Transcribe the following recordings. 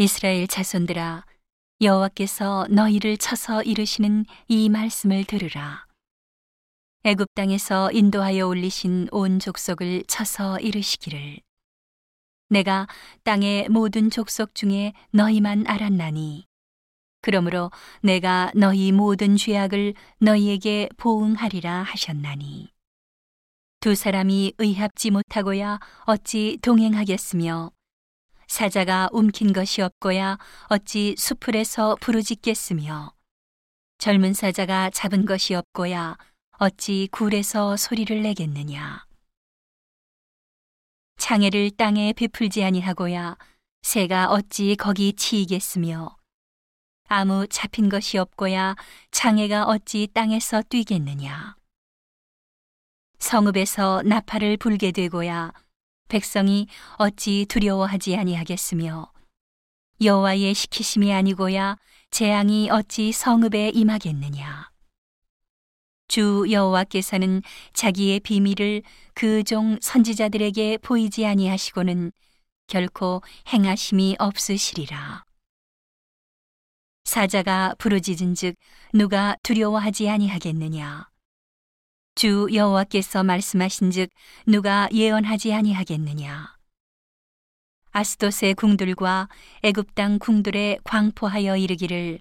이스라엘 자손들아 여호와께서 너희를 쳐서 이르시는 이 말씀을 들으라. 애굽 땅에서 인도하여 올리신 온 족속을 쳐서 이르시기를. 내가 땅의 모든 족속 중에 너희만 알았나니. 그러므로 내가 너희 모든 죄악을 너희에게 보응하리라 하셨나니. 두 사람이 의합지 못하고야 어찌 동행하겠으며 사자가 움킨 것이 없고야 어찌 수풀에서 부르짖겠으며? 젊은 사자가 잡은 것이 없고야 어찌 굴에서 소리를 내겠느냐? 창해를 땅에 베풀지 아니하고야 새가 어찌 거기 치이겠으며? 아무 잡힌 것이 없고야 창해가 어찌 땅에서 뛰겠느냐? 성읍에서 나팔을 불게 되고야 백성이 어찌 두려워하지 아니하겠으며 여호와의 시키심이 아니고야 재앙이 어찌 성읍에 임하겠느냐? 주 여호와께서는 자기의 비밀을 그 종 선지자들에게 보이지 아니하시고는 결코 행하심이 없으시리라. 사자가 부르짖은즉 누가 두려워하지 아니하겠느냐 주 여호와께서 말씀하신즉 누가 예언하지 아니하겠느냐? 아스도스의 궁들과 애굽 땅 궁들에 광포하여 이르기를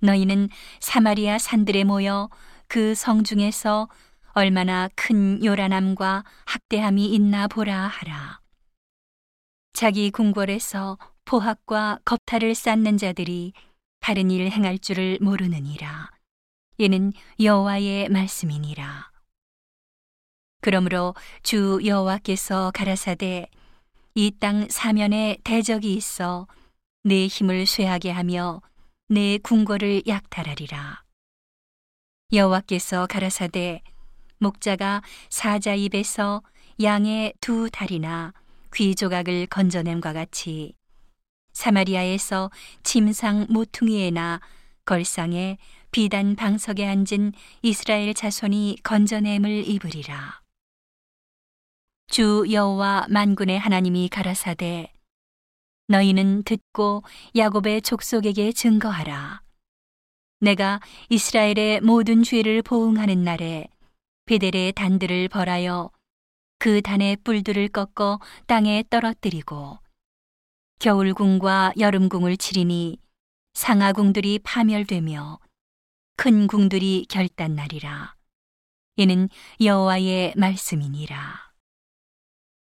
너희는 사마리아 산들에 모여 그 성 중에서 얼마나 큰 요란함과 학대함이 있나 보라 하라. 자기 궁궐에서 포학과 겁탈을 쌓는 자들이 다른 일 행할 줄을 모르느니라. 이는 여호와의 말씀이니라 그러므로 주 여호와께서 가라사대 이 땅 사면에 대적이 있어 내 힘을 쇠하게 하며 내 궁궐을 약탈하리라. 여호와께서 가라사대 목자가 사자 입에서 양의 두 다리나 귀 조각을 건져냄과 같이 사마리아에서 침상 모퉁이에나 걸상에 비단 방석에 앉은 이스라엘 자손이 건져냄을 입으리라. 주 여호와 만군의 하나님이 가라사대 너희는 듣고 야곱의 족속에게 증거하라. 내가 이스라엘의 모든 죄를 보응하는 날에 베델의 단들을 벌하여 그 단의 뿔들을 꺾어 땅에 떨어뜨리고 겨울궁과 여름궁을 치리니 상하궁들이 파멸되며 큰 궁들이 결단날이라. 이는 여호와의 말씀이니라